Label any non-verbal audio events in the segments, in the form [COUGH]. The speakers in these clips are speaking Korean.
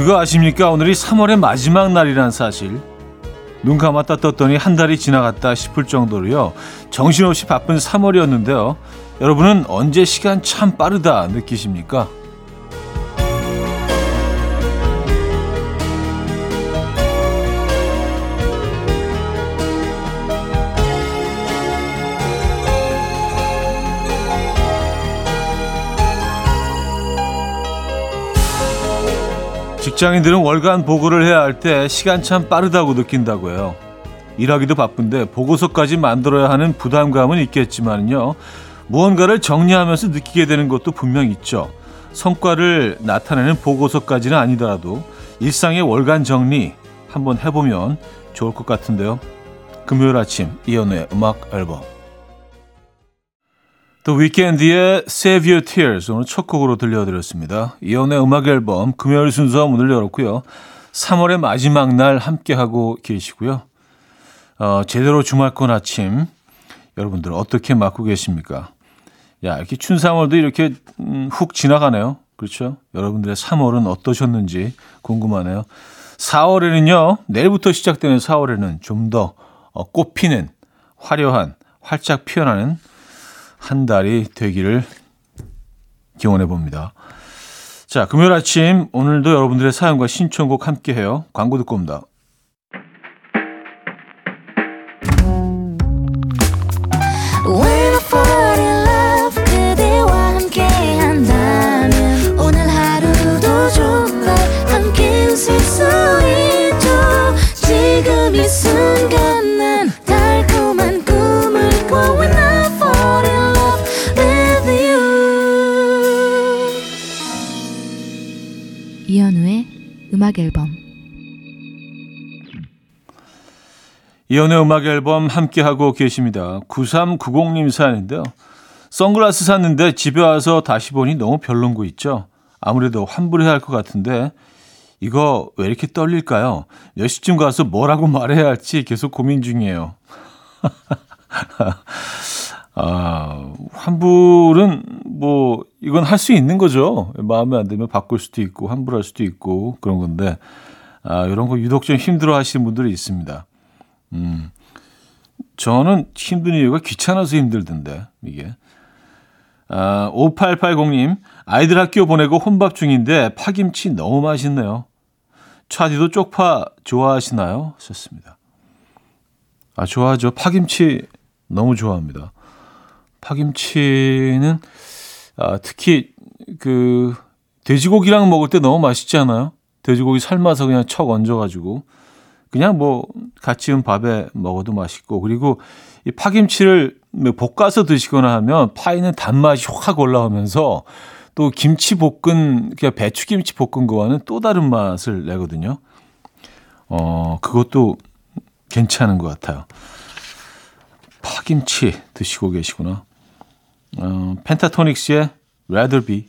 그거 아십니까? 오늘이 3월의 마지막 날이란 사실. 눈 감았다 떴더니 한 달이 지나갔다 싶을 정도로요. 정신없이 바쁜 3월이었는데요. 여러분은 언제 시간 참 빠르다 느끼십니까? 직장인들은 월간 보고를 해야 할 때 시간 참 빠르다고 느낀다고 해요. 일하기도 바쁜데 보고서까지 만들어야 하는 부담감은 있겠지만요. 무언가를 정리하면서 느끼게 되는 것도 분명 있죠. 성과를 나타내는 보고서까지는 아니더라도 일상의 월간 정리 한번 해보면 좋을 것 같은데요. 금요일 아침 이연우의 음악 앨범 또 위켄드의 Save Your Tears 오늘 첫 곡으로 들려드렸습니다. 이연의 음악 앨범 금요일 순서 문을 열었고요. 3월의 마지막 날 함께하고 계시고요. 어, 제대로 주말권 아침 여러분들 어떻게 맞고 계십니까? 야 이렇게 춘 3월도 이렇게 음, 훅 지나가네요. 그렇죠? 여러분들의 3월은 어떠셨는지 궁금하네요. 4월에는요. 내일부터 시작되는 4월에는 좀더 어, 꽃피는 화려한 활짝 피어나는 한 달이 되기를 기원해 봅니다. 자, 금요일 아침 오늘도 여러분들의 사연과 신청곡 함께 해요. 광고 듣고 옵니다. 이현우의 음악 앨범 함께하고 계십니다. 9390님 사연인데요. 선글라스 샀는데 집에 와서 다시 보니 너무 별론 거 있죠? 아무래도 환불해야 할 것 같은데 이거 왜 이렇게 떨릴까요? 몇 시쯤 가서 뭐라고 말해야 할지 계속 고민 중이에요. [LAUGHS] 아, 환불은 뭐 이건 할 수 있는 거죠. 마음에 안 들면 바꿀 수도 있고 환불할 수도 있고 그런 건데 아, 이런 거 유독 좀 힘들어 하시는 분들이 있습니다. 음. 저는 힘든 이유가 귀찮아서 힘들던데, 이게. 아, 5880님, 아이들 학교 보내고 혼밥 중인데 파김치 너무 맛있네요. 차디도 쪽파 좋아하시나요? 하셨습니다. 아, 좋아하죠. 파김치 너무 좋아합니다. 파김치는 아, 특히 그 돼지고기랑 먹을 때 너무 맛있지 않아요? 돼지고기 삶아서 그냥 척 얹어가지고 그냥 뭐 같이 은 밥에 먹어도 맛있고 그리고 이 파김치를 뭐 볶아서 드시거나 하면 파이는 단맛이 확 올라오면서 또 김치 볶은 그냥 배추 김치 볶은 거와는 또 다른 맛을 내거든요. 어 그것도 괜찮은 것 같아요. 파김치 드시고 계시구나. 어, 펜타토닉스의 Rather Be.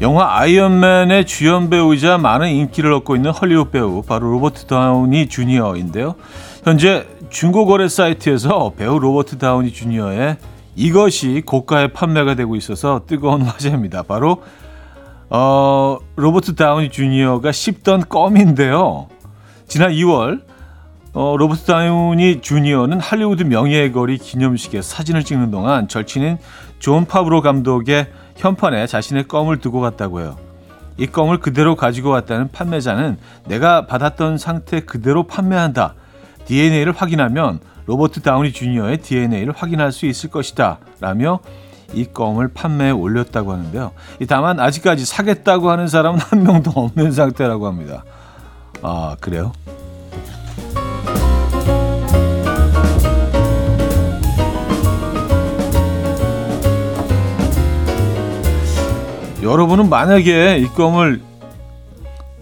영화 아이언맨의 주연 배우이자 많은 인기를 얻고 있는 헐리우드 배우 바로 로버트 다우니 주니어인데요. 현재 중고 거래 사이트에서 배우 로버트 다우니 주니어의 이것이 고가의 판매가 되고 있어서 뜨거운 화제입니다. 바로 어, 로버트 다우니 주니어가 씹던 껌인데요. 지난 2월 어, 로버트 다우니 주니어는 할리우드 명예의 거리 기념식에 사진을 찍는 동안 절친인 존 파브로 감독의 현판에 자신의 껌을 두고 갔다고 해요. 이 껌을 그대로 가지고 왔다는 판매자는 내가 받았던 상태 그대로 판매한다. DNA를 확인하면 로버트 다우니 주니어의 DNA를 확인할 수 있을 것이다. 라며 이 껌을 판매에 올렸다고 하는데요. 다만 아직까지 사겠다고 하는 사람은 한 명도 없는 상태라고 합니다. 아, 그래요? 여러분은 만약에 이 껌을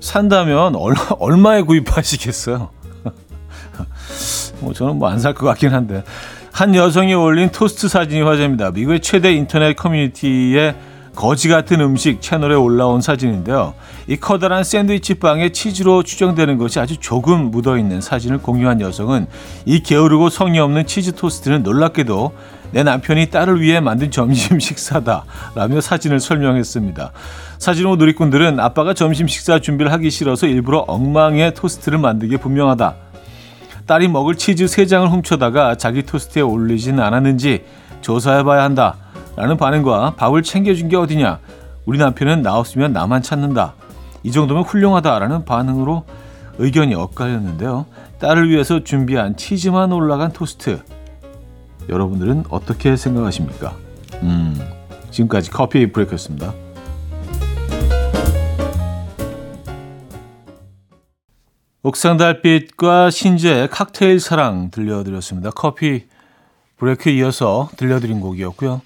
산다면 얼마, 얼마에 구입하시겠어요? [LAUGHS] 뭐 저는 뭐 안 살 것 같긴 한데 한 여성이 올린 토스트 사진이 화제입니다. 미국의 최대 인터넷 커뮤니티의 거지 같은 음식 채널에 올라온 사진인데요. 이 커다란 샌드위치 빵에 치즈로 추정되는 것이 아주 조금 묻어 있는 사진을 공유한 여성은 이 게으르고 성의 없는 치즈 토스트는 놀랍게도 내 남편이 딸을 위해 만든 점심 [LAUGHS] 식사다 라며 사진을 설명했습니다. 사진 후 누리꾼들은 아빠가 점심 식사 준비를 하기 싫어서 일부러 엉망의 토스트를 만들게 분명하다. 딸이 먹을 치즈 3장을 훔쳐다가 자기 토스트에 올리진 않았는지 조사해봐야 한다. 라는 반응과 밥을 챙겨준 게 어디냐. 우리 남편은 나 없으면 나만 찾는다. 이 정도면 훌륭하다라는 반응으로 의견이 엇갈렸는데요. 딸을 위해서 준비한 치즈만 올라간 토스트. 여러분들은 어떻게 생각하십니까? 음, 지금까지 커피 브레이크였습니다. 옥상 달빛과 신재의 칵테일 사랑 들려드렸습니다. 커피 브레이크 이어서 들려드린 곡이었고요.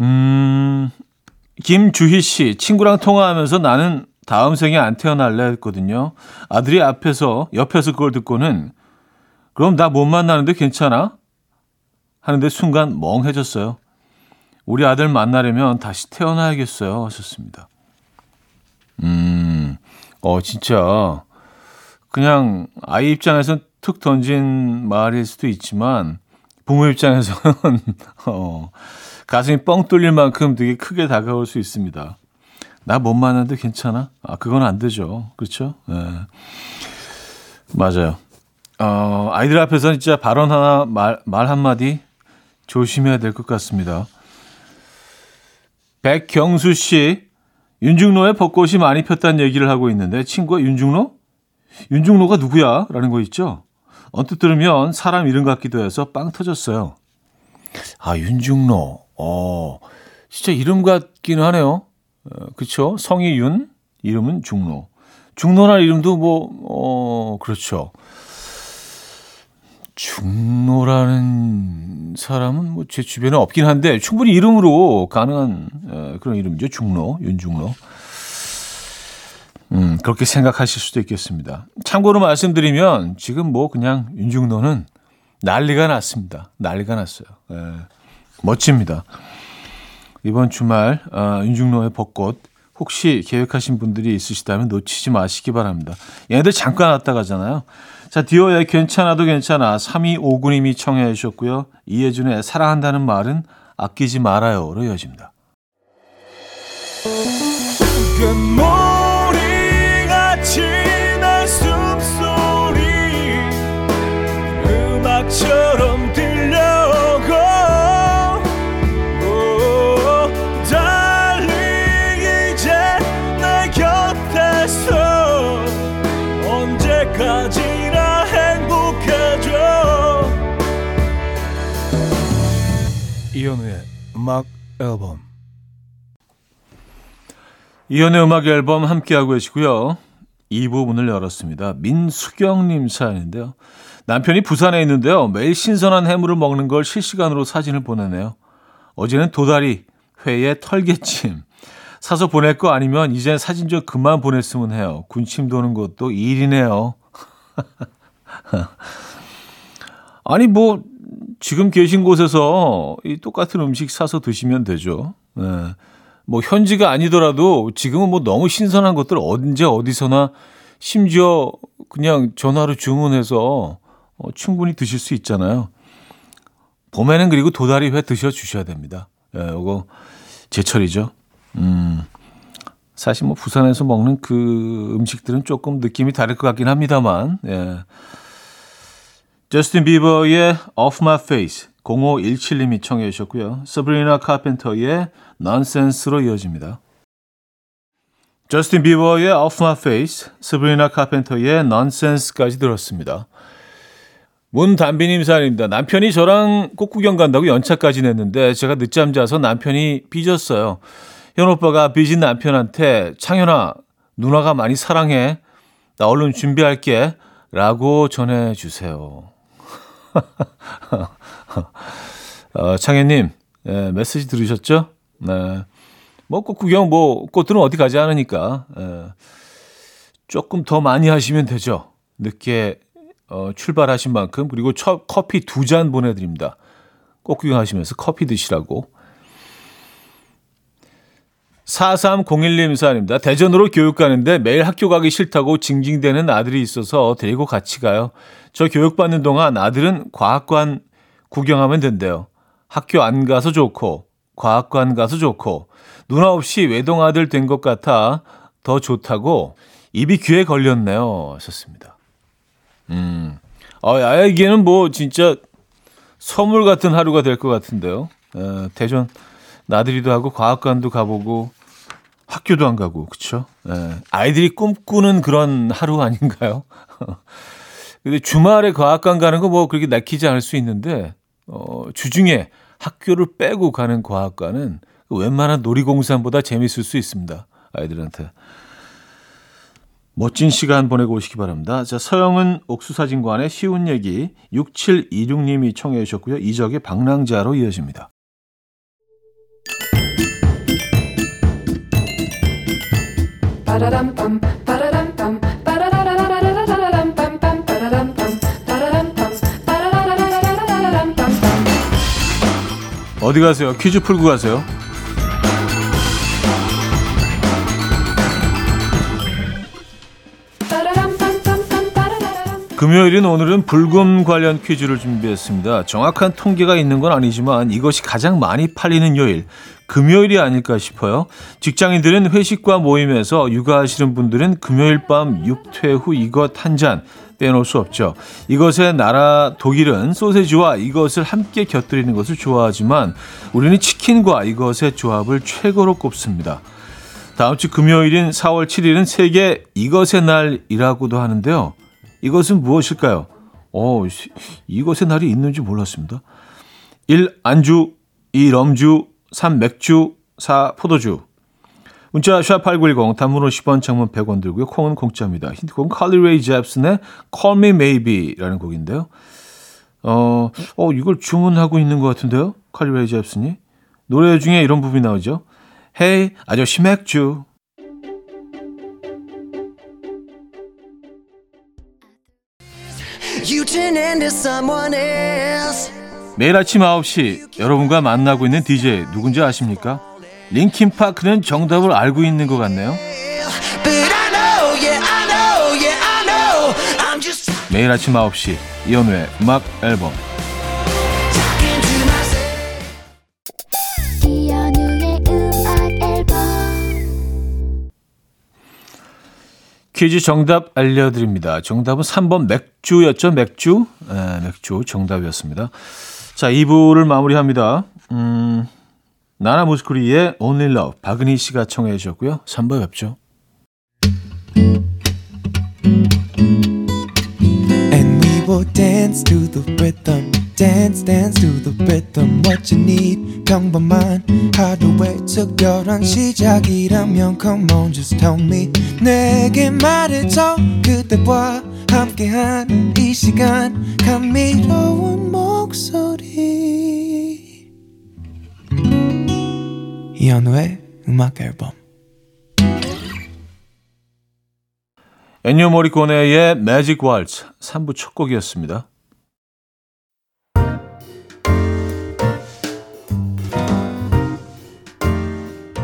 음, 김주희 씨, 친구랑 통화하면서 나는 다음 생에 안 태어날래 했거든요. 아들이 앞에서, 옆에서 그걸 듣고는 그럼 나 못 만나는데 괜찮아? 하는데 순간 멍해졌어요. 우리 아들 만나려면 다시 태어나야겠어요. 하셨습니다. 음, 어, 진짜, 그냥 아이 입장에서는 툭 던진 말일 수도 있지만, 부모 입장에서는, [LAUGHS] 어, 가슴이 뻥 뚫릴 만큼 되게 크게 다가올 수 있습니다. 나 못 만나도 괜찮아? 아, 그건 안 되죠. 그렇죠? 네. 맞아요. 어, 아이들 앞에서 진짜 발언 하나, 말, 말 한마디 조심해야 될 것 같습니다. 백경수 씨, 윤중로에 벚꽃이 많이 폈다는 얘기를 하고 있는데 친구가 윤중로? 윤중로가 누구야? 라는 거 있죠? 언뜻 들으면 사람 이름 같기도 해서 빵 터졌어요. 아, 윤중로. 어, 진짜 이름 같기는 하네요. 어, 그쵸? 성이 윤, 이름은 중로. 중로라는 이름도 뭐, 어, 그렇죠. 중로라는 사람은 뭐 제 주변에 없긴 한데 충분히 이름으로 가능한 에, 그런 이름이죠. 중로, 윤중로. 음, 그렇게 생각하실 수도 있겠습니다. 참고로 말씀드리면 지금 뭐 그냥 윤중로는 난리가 났습니다. 난리가 났어요. 에. 멋집니다. 이번 주말 어, 윤중로의 벚꽃 혹시 계획하신 분들이 있으시다면 놓치지 마시기 바랍니다. 얘네들 잠깐 왔다 가잖아요. 자, 디오의 괜찮아도 괜찮아 3259님이 청해 주셨고요. 이혜준의 사랑한다는 말은 아끼지 말아요로 이어집니다. 음악 앨범 이현우의 음악 앨범 함께하고 계시고요. 2부 문을 열었습니다. 민수경님 사연인데요. 남편이 부산에 있는데요. 매일 신선한 해물을 먹는 걸 실시간으로 사진을 보내네요. 어제는 도다리, 회에 털개찜. 사서 보낼 거 아니면 이제 사진 좀 그만 보냈으면 해요. 군침 도는 것도 일이네요. [LAUGHS] 아니 뭐 지금 계신 곳에서 이 똑같은 음식 사서 드시면 되죠. 네. 뭐 현지가 아니더라도 지금은 뭐 너무 신선한 것들 언제 어디서나 심지어 그냥 전화로 주문해서 어, 충분히 드실 수 있잖아요. 봄에는 그리고 도다리 회 드셔 주셔야 됩니다. 예, 요거 제철이죠. 음. 사실 뭐 부산에서 먹는 그 음식들은 조금 느낌이 다를 것 같긴 합니다만, 예. 저스틴 비버의 Off My Face 0517님이 청해 주셨고요. 서브리나 카펜터의 Nonsense로 이어집니다. 저스틴 비버의 Off My Face, 서브리나 카펜터의 Nonsense까지 들었습니다. 문담비님 사연입니다. 남편이 저랑 꽃구경 간다고 연차까지 냈는데 제가 늦잠 자서 남편이 삐졌어요. 현 오빠가 삐진 남편한테 창현아 누나가 많이 사랑해. 나 얼른 준비할게. 라고 전해주세요. 어, 창혜님, 예, 메시지 들으셨죠? 네. 뭐 꽃 구경 뭐 꽃들은 어디 가지 않으니까 에, 조금 더 많이 하시면 되죠. 늦게 어, 출발하신 만큼 그리고 첫 커피 두 잔 보내드립니다. 꽃 구경하시면서 커피 드시라고. 4301님 사연입니다. 대전으로 교육 가는데 매일 학교 가기 싫다고 징징대는 아들이 있어서 데리고 같이 가요. 저 교육받는 동안 아들은 과학관 구경하면 된대요. 학교 안 가서 좋고 과학관 가서 좋고 누나 없이 외동아들 된 것 같아 더 좋다고 입이 귀에 걸렸네요. 하셨습니다. 음, 아, 아이에게는 뭐 진짜 선물 같은 하루가 될 것 같은데요. 에, 대전 나들이도 하고 과학관도 가보고 학교도 안 가고 그렇죠. 아이들이 꿈꾸는 그런 하루 아닌가요? [LAUGHS] 근데 주말에 과학관 가는 거 뭐 그렇게 내키지 않을 수 있는데 어, 주중에 학교를 빼고 가는 과학관은 웬만한 놀이공산보다 재밌을 수 있습니다. 아이들한테. 멋진 시간 보내고 오시기 바랍니다. 자, 서영은 옥수사진관의 쉬운 얘기 6726님이 청해 주셨고요. 이적의 방랑자로 이어집니다. 어디 가세요? 퀴즈 풀고 가세요. 금요일인 오늘은 불금 관련 퀴즈를 준비했습니다. 정확한 통계가 있는 건 아니지만 이것이 가장 많이 팔리는 요일, 금요일이 아닐까 싶어요. 직장인들은 회식과 모임에서 육아하시는 분들은 금요일 밤 육퇴 후 이것 한 잔 빼놓을 수 없죠. 이것의 나라 독일은 소세지와 이것을 함께 곁들이는 것을 좋아하지만 우리는 치킨과 이것의 조합을 최고로 꼽습니다. 다음 주 금요일인 4월 7일은 세계 이것의 날이라고도 하는데요. 이것은 무엇일까요? 어, 이것의 날이 있는지 몰랐습니다. 1. 안주 2. 럼주 3. 맥주 4. 포도주 문자 샵8910 단문 50원 장문 100원 들고요. 콩은 공짜입니다. 힌트곡은 칼리 레이 잽슨의 Call Me Maybe라는 곡인데요. 어, 어 이걸 주문하고 있는 것 같은데요. 칼리 레이 잽슨이 노래 중에 이런 부분이 나오죠. Hey 아저씨 맥주 매일 아침 9시 여러분과 만나고 있는 DJ 누군지 아십니까? 링킨 파크는 정답을 알고 있는 것 같네요. 매일 아침 9시 이현우의 음악 앨범 퀴즈 정답 알려드립니다. 정답은 3번 맥주였죠. 맥주. 네, 맥주 정답이었습니다. 자, 2부를 마무리합니다. 음, 나나 모스쿠리의 Only Love 박은희 씨가 청해 주셨고요. 3부 뵙죠. And we will dance to the rhythm dance dance to the rhythm what you need. 평범한 하루의 특별한 시작이라면 come on just tell me. 내게 말해줘 그대와 함께한 이 시간. 감미로운 목소리. 이현우의 음악 앨범. 엔니오 모리코네의 매직 왈츠 3부 첫 곡이었습니다.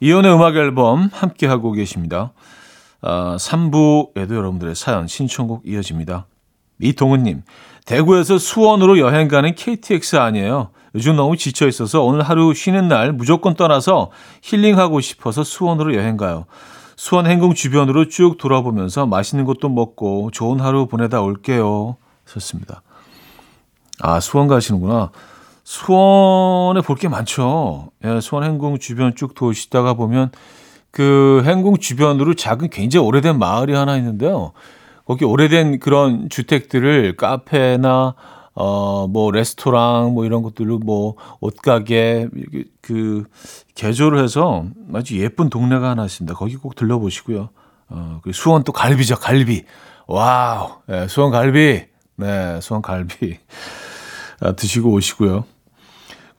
이연의 음악 앨범 함께 하고 계십니다. 아, 3부에도 여러분들의 사연 신청곡 이어집니다. 이동은님, 대구에서 수원으로 여행 가는 KTX 아니에요. 요즘 너무 지쳐 있어서 오늘 하루 쉬는 날 무조건 떠나서 힐링하고 싶어서 수원으로 여행 가요. 수원 행궁 주변으로 쭉 돌아보면서 맛있는 것도 먹고 좋은 하루 보내다 올게요. 좋습니다. 아, 수원 가시는구나. 수원에 볼 게 많죠. 예, 수원 행궁 주변 쭉 도시다가 보면 그 행궁 주변으로 작은 굉장히 오래된 마을이 하나 있는데요. 거기 오래된 그런 주택들을 카페나 어 뭐 레스토랑 뭐 이런 것들로 뭐 옷가게 그 개조를 해서 아주 예쁜 동네가 하나 있습니다. 거기 꼭 들러보시고요. 어, 그 수원 또 갈비죠, 갈비. wow, 네, 수원 갈비. 네, 수원 갈비. 아, 드시고 오시고요.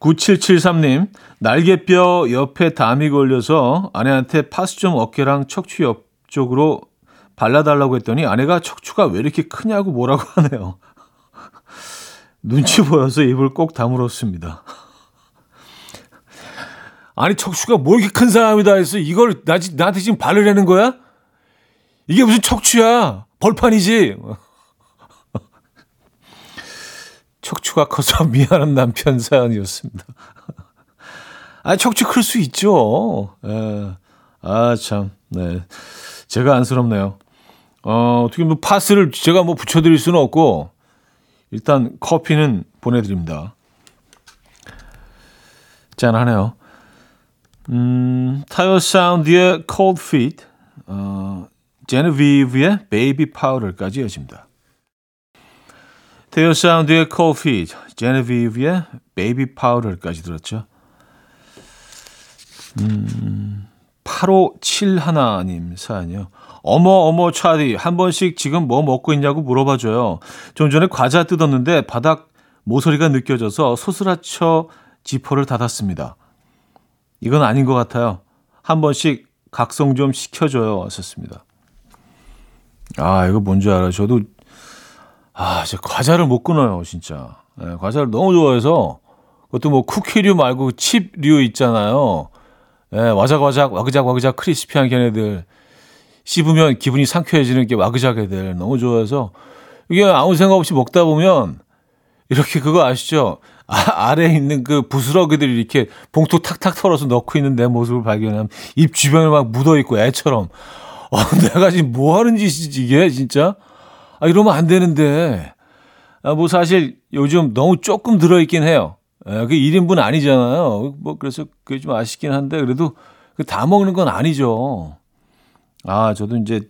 9773님, 날개뼈 옆에 담이 걸려서 아내한테 파스 좀 어깨랑 척추 옆쪽으로 발라달라고 했더니 아내가 척추가 왜 이렇게 크냐고 뭐라고 [LAUGHS] 하네요. 눈치 보여서 입을 꼭 다물었습니다. 아니, 척추가 뭐 이렇게 큰 사람이다 해서 이걸 나, 나한테 지금 바르려는 거야? 이게 무슨 척추야? 벌판이지? 척추가 커서 [LAUGHS] 미안한 남편 사연이었습니다. [LAUGHS] 아, 척추 클 수 있죠. 예. 아, 참. 네. 제가 안쓰럽네요. 어, 어떻게 뭐 파스를 제가 뭐 붙여드릴 수는 없고, 일단 커피는 보내드립니다. 짠하네요. 음, 타이어 사운드의 Cold Feet, 어, 제네비브의 Baby Powder까지 이어집니다. 테어 사운드의 Feet, 제네비브의 Baby Powder까지 들었죠. 음, 8571님 사연이요. 어머 어머 차디 한 번씩 지금 뭐 먹고 있냐고 물어봐줘요. 좀 전에 과자 뜯었는데 바닥 모서리가 느껴져서 소스라쳐 지퍼를 닫았습니다. 이건 아닌 것 같아요. 한 번씩 각성 좀 시켜줘요. 하셨습니다. 아 이거 뭔지 알아요. 저도 아제 과자를 못 끊어요 진짜. 네, 과자를 너무 좋아해서 그것도 뭐 쿠키류 말고 칩류 있잖아요. 예, 와작와작, 와그작, 와그작, 크리스피한 걔네들. 씹으면 기분이 상쾌해지는 게 와그작 애들. 너무 좋아해서. 이게 아무 생각 없이 먹다 보면, 이렇게 그거 아시죠? 아, 아래에 있는 그 부스러기들이 이렇게 봉투 탁탁 털어서 넣고 있는 내 모습을 발견하면 입 주변에 막 묻어 있고 애처럼. 어, [LAUGHS] 내가 지금 뭐 하는 짓이지, 이게, 진짜? 아, 이러면 안 되는데. 아, 뭐 사실 요즘 너무 조금 들어있긴 해요. 예, 그 1인분 아니잖아요. 뭐, 그래서 그게 좀 아쉽긴 한데, 그래도 그 다 먹는 건 아니죠. 아, 저도 이제,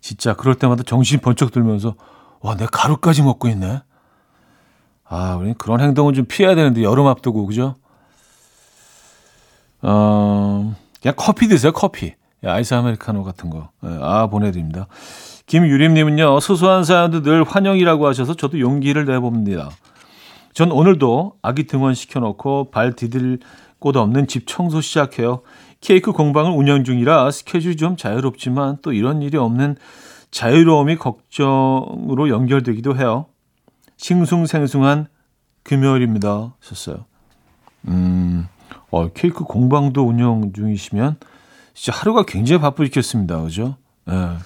진짜 그럴 때마다 정신 번쩍 들면서, 와, 내가 가루까지 먹고 있네. 아, 우리 그런 행동은 좀 피해야 되는데, 여름 앞두고, 그죠? 어, 그냥 커피 드세요, 커피. 아이스 아메리카노 같은 거. 예, 아, 보내드립니다. 김유림님은요, 소소한 사연도 늘 환영이라고 하셔서 저도 용기를 내봅니다. 전 오늘도 아기 등원 시켜놓고 발 디딜 곳 없는 집 청소 시작해요. 케이크 공방을 운영 중이라 스케줄이 좀 자유롭지만 또 이런 일이 없는 자유로움이 걱정으로 연결되기도 해요. 싱숭생숭한 금요일입니다. 썼어요. 음, 어, 케이크 공방도 운영 중이시면 진짜 하루가 굉장히 바쁘겠습니다. 그죠? 예.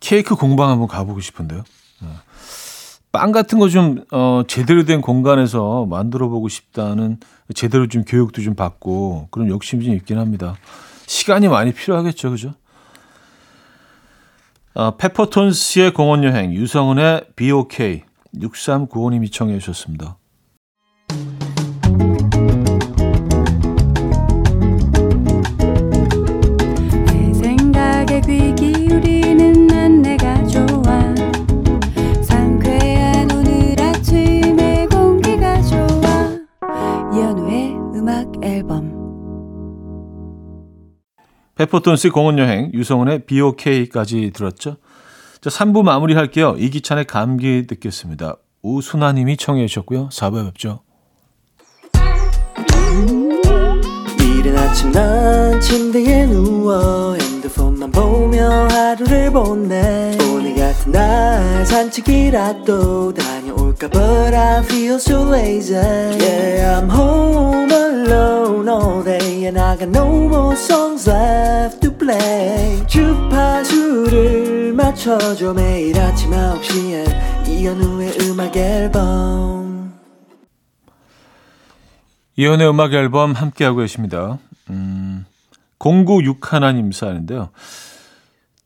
케이크 공방 한번 가보고 싶은데요. 예. 빵 같은 거 좀 어, 제대로 된 공간에서 만들어 보고 싶다는 제대로 좀 교육도 좀 받고 그런 욕심이 좀 있긴 합니다. 시간이 많이 필요하겠죠, 그죠? 어, 페퍼톤스의 공원 여행, 유성은의 BOK, 6395님이 청해 주셨습니다. 페퍼톤스의 공원 여행, 유성은의 BOK까지 들었죠. 자, 3부 마무리할게요. 이기찬의 감기 듣겠습니다. 우순아님이 청해 주셨고요. 4부에 뵙죠. 이른 아침 난 침대에 누워 핸드폰만 보며 하루를 보내 오늘 같은 날 산책이라도 다 녀올까 But I feel so lazy Yeah I'm home alone all day And I got no more songs left to play 주파수를 맞춰줘 매일 아침 9시에 이현우의 음악 앨범 이연의 음악 앨범 함께하고 계십니다. 음, 0961님 사연인데요.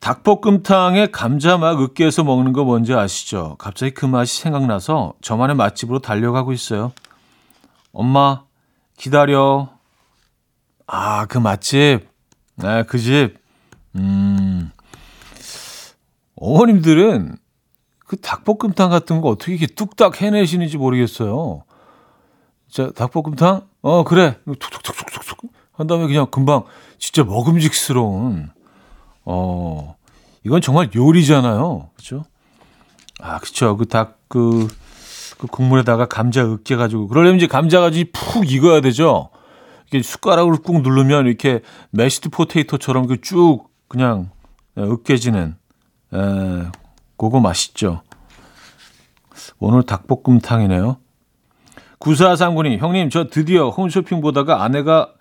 닭볶음탕에 감자 막 으깨서 먹는 거 뭔지 아시죠? 갑자기 그 맛이 생각나서 저만의 맛집으로 달려가고 있어요. 엄마, 기다려. 아, 그 맛집. 네, 그 집. 음, 어머님들은 그 닭볶음탕 같은 거 어떻게 이렇게 뚝딱 해내시는지 모르겠어요. 자, 닭볶음탕? 어, 그래. 툭툭툭툭툭툭 한 다음에 그냥 금방 진짜 먹음직스러운, 어, 이건 정말 요리잖아요. 그죠? 아, 그쵸. 그 닭, 그, 그 국물에다가 감자 으깨가지고, 그러려면 이제 감자가 푹 익어야 되죠? 이렇게 숟가락으로 꾹 누르면 이렇게 mashed potato처럼 그 쭉 그냥 으깨지는, 에, 그거 맛있죠. 오늘 닭볶음탕이네요. 9439님, 형님, 저 드디어 홈쇼핑 보다가 아내가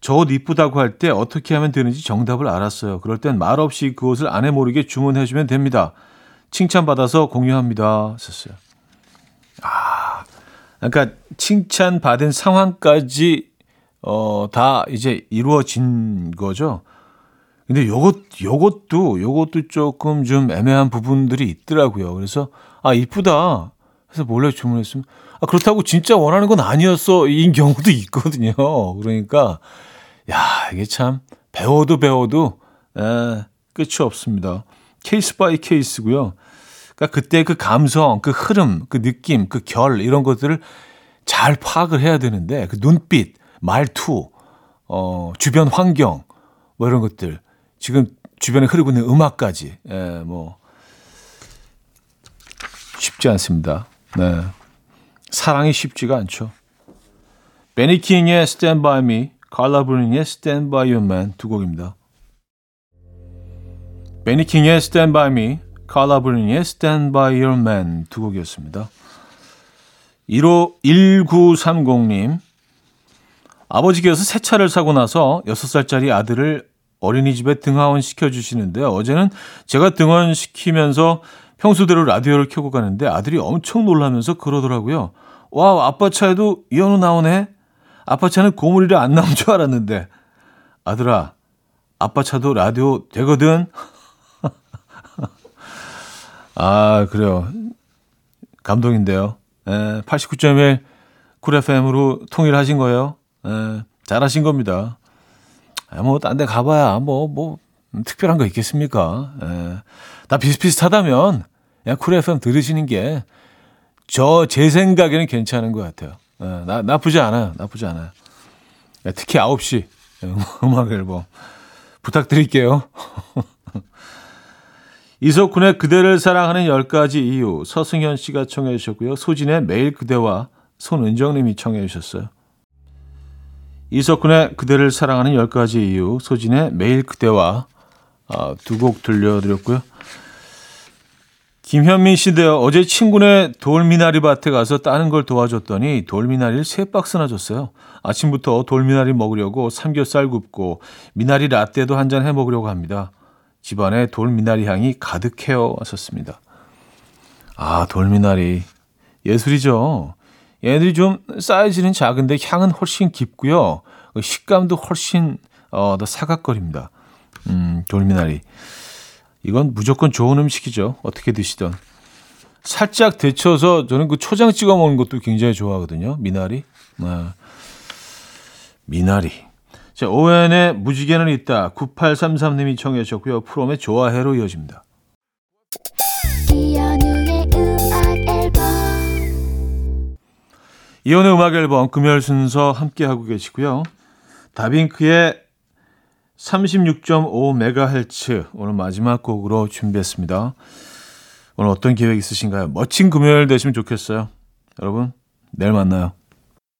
저 옷 이쁘다고 할 때 어떻게 하면 되는지 정답을 알았어요. 그럴 땐 말없이 그 옷을 아내 모르게 주문해주면 됩니다. 칭찬받아서 공유합니다. 썼어요. 아, 그러니까 칭찬받은 상황까지, 어, 다 이제 이루어진 거죠. 근데 요것, 요것도, 요것도 조금 좀 애매한 부분들이 있더라고요. 그래서, 아, 이쁘다. 해서 몰래 주문했으면, 아, 그렇다고 진짜 원하는 건 아니었어. 인 경우도 있거든요. 그러니까, 야, 이게 참, 배워도 배워도, 에, 끝이 없습니다. case by case고요. 그러니까 그때 그 감성, 그 흐름, 그 느낌, 그 결, 이런 것들을 잘 파악을 해야 되는데, 그 눈빛, 말투, 어, 주변 환경, 뭐 이런 것들. 지금 주변에 흐르고 있는 음악까지, 에, 뭐, 쉽지 않습니다. 네. 사랑이 쉽지가 않죠. 베니킹의 Stand By Me, 칼라 브루닝의 Stand By Your Man 두 곡입니다. 베니킹의 Stand By Me, 칼라 브루닝의 Stand By Your Man 두 곡이었습니다. 1호 1930님 아버지께서 새 차를 사고 나서 6살짜리 아들을 어린이집에 등하원 시켜주시는데요. 어제는 제가 등원시키면서 평소대로 라디오를 켜고 가는데 아들이 엄청 놀라면서 그러더라고요. 와, 아빠 차에도 이현우 나오네? 아빠 차는 고물이라 안 나온 줄 알았는데. 아들아, 아빠 차도 라디오 되거든? [LAUGHS] 아, 그래요. 감동인데요. 에, 89.1 쿨 FM으로 통일하신 거예요. 에, 잘하신 겁니다. 에, 뭐, 딴 데 가봐야, 뭐, 뭐, 특별한 거 있겠습니까? 에, 다 비슷비슷하다면, 그냥 쿨 FM 들으시는 게, 저, 제 생각에는 괜찮은 것 같아요. 에, 나, 나쁘지 않아요. 나쁘지 않아요. 에, 특히 9시 음악 앨범 부탁드릴게요. [LAUGHS] 이석훈의 그대를 사랑하는 10가지 이유 서승현 씨가 청해 주셨고요. 소진의 매일 그대와 손은정 님이 청해 주셨어요. 이석훈의 그대를 사랑하는 10가지 이유 소진의 매일 그대와 아, 두곡 들려드렸고요. 김현민 씨인데요. 어제 친구네 돌미나리 밭에 가서 따는 걸 도와줬더니 돌미나리를 세 박스나 줬어요. 아침부터 돌미나리 먹으려고 삼겹살 굽고 미나리 라떼도 한 잔 해 먹으려고 합니다. 집안에 돌미나리 향이 가득해요. 왔었습니다. 아, 돌미나리. 예술이죠. 얘들이 좀 사이즈는 작은데 향은 훨씬 깊고요. 식감도 훨씬 어, 더 사각거립니다. 음, 돌미나리. 이건 무조건 좋은 음식이죠. 어떻게 드시던. 살짝 데쳐서 저는 그 초장 찍어 먹는 것도 굉장히 좋아하거든요. 미나리. 네. 미나리. 자, 오웬의 무지개는 있다. 9833님이 청해 주셨고요. 프롬의 좋아해로 이어집니다. 이현우의 음악 앨범 이혼의 음악 앨범 금요일 순서 함께 하고 계시고요. 다빈크의 36.5MHz 오늘 마지막 곡으로 준비했습니다. 오늘 어떤 계획 있으신가요? 멋진 금요일 되시면 좋겠어요. 여러분, 내일 만나요.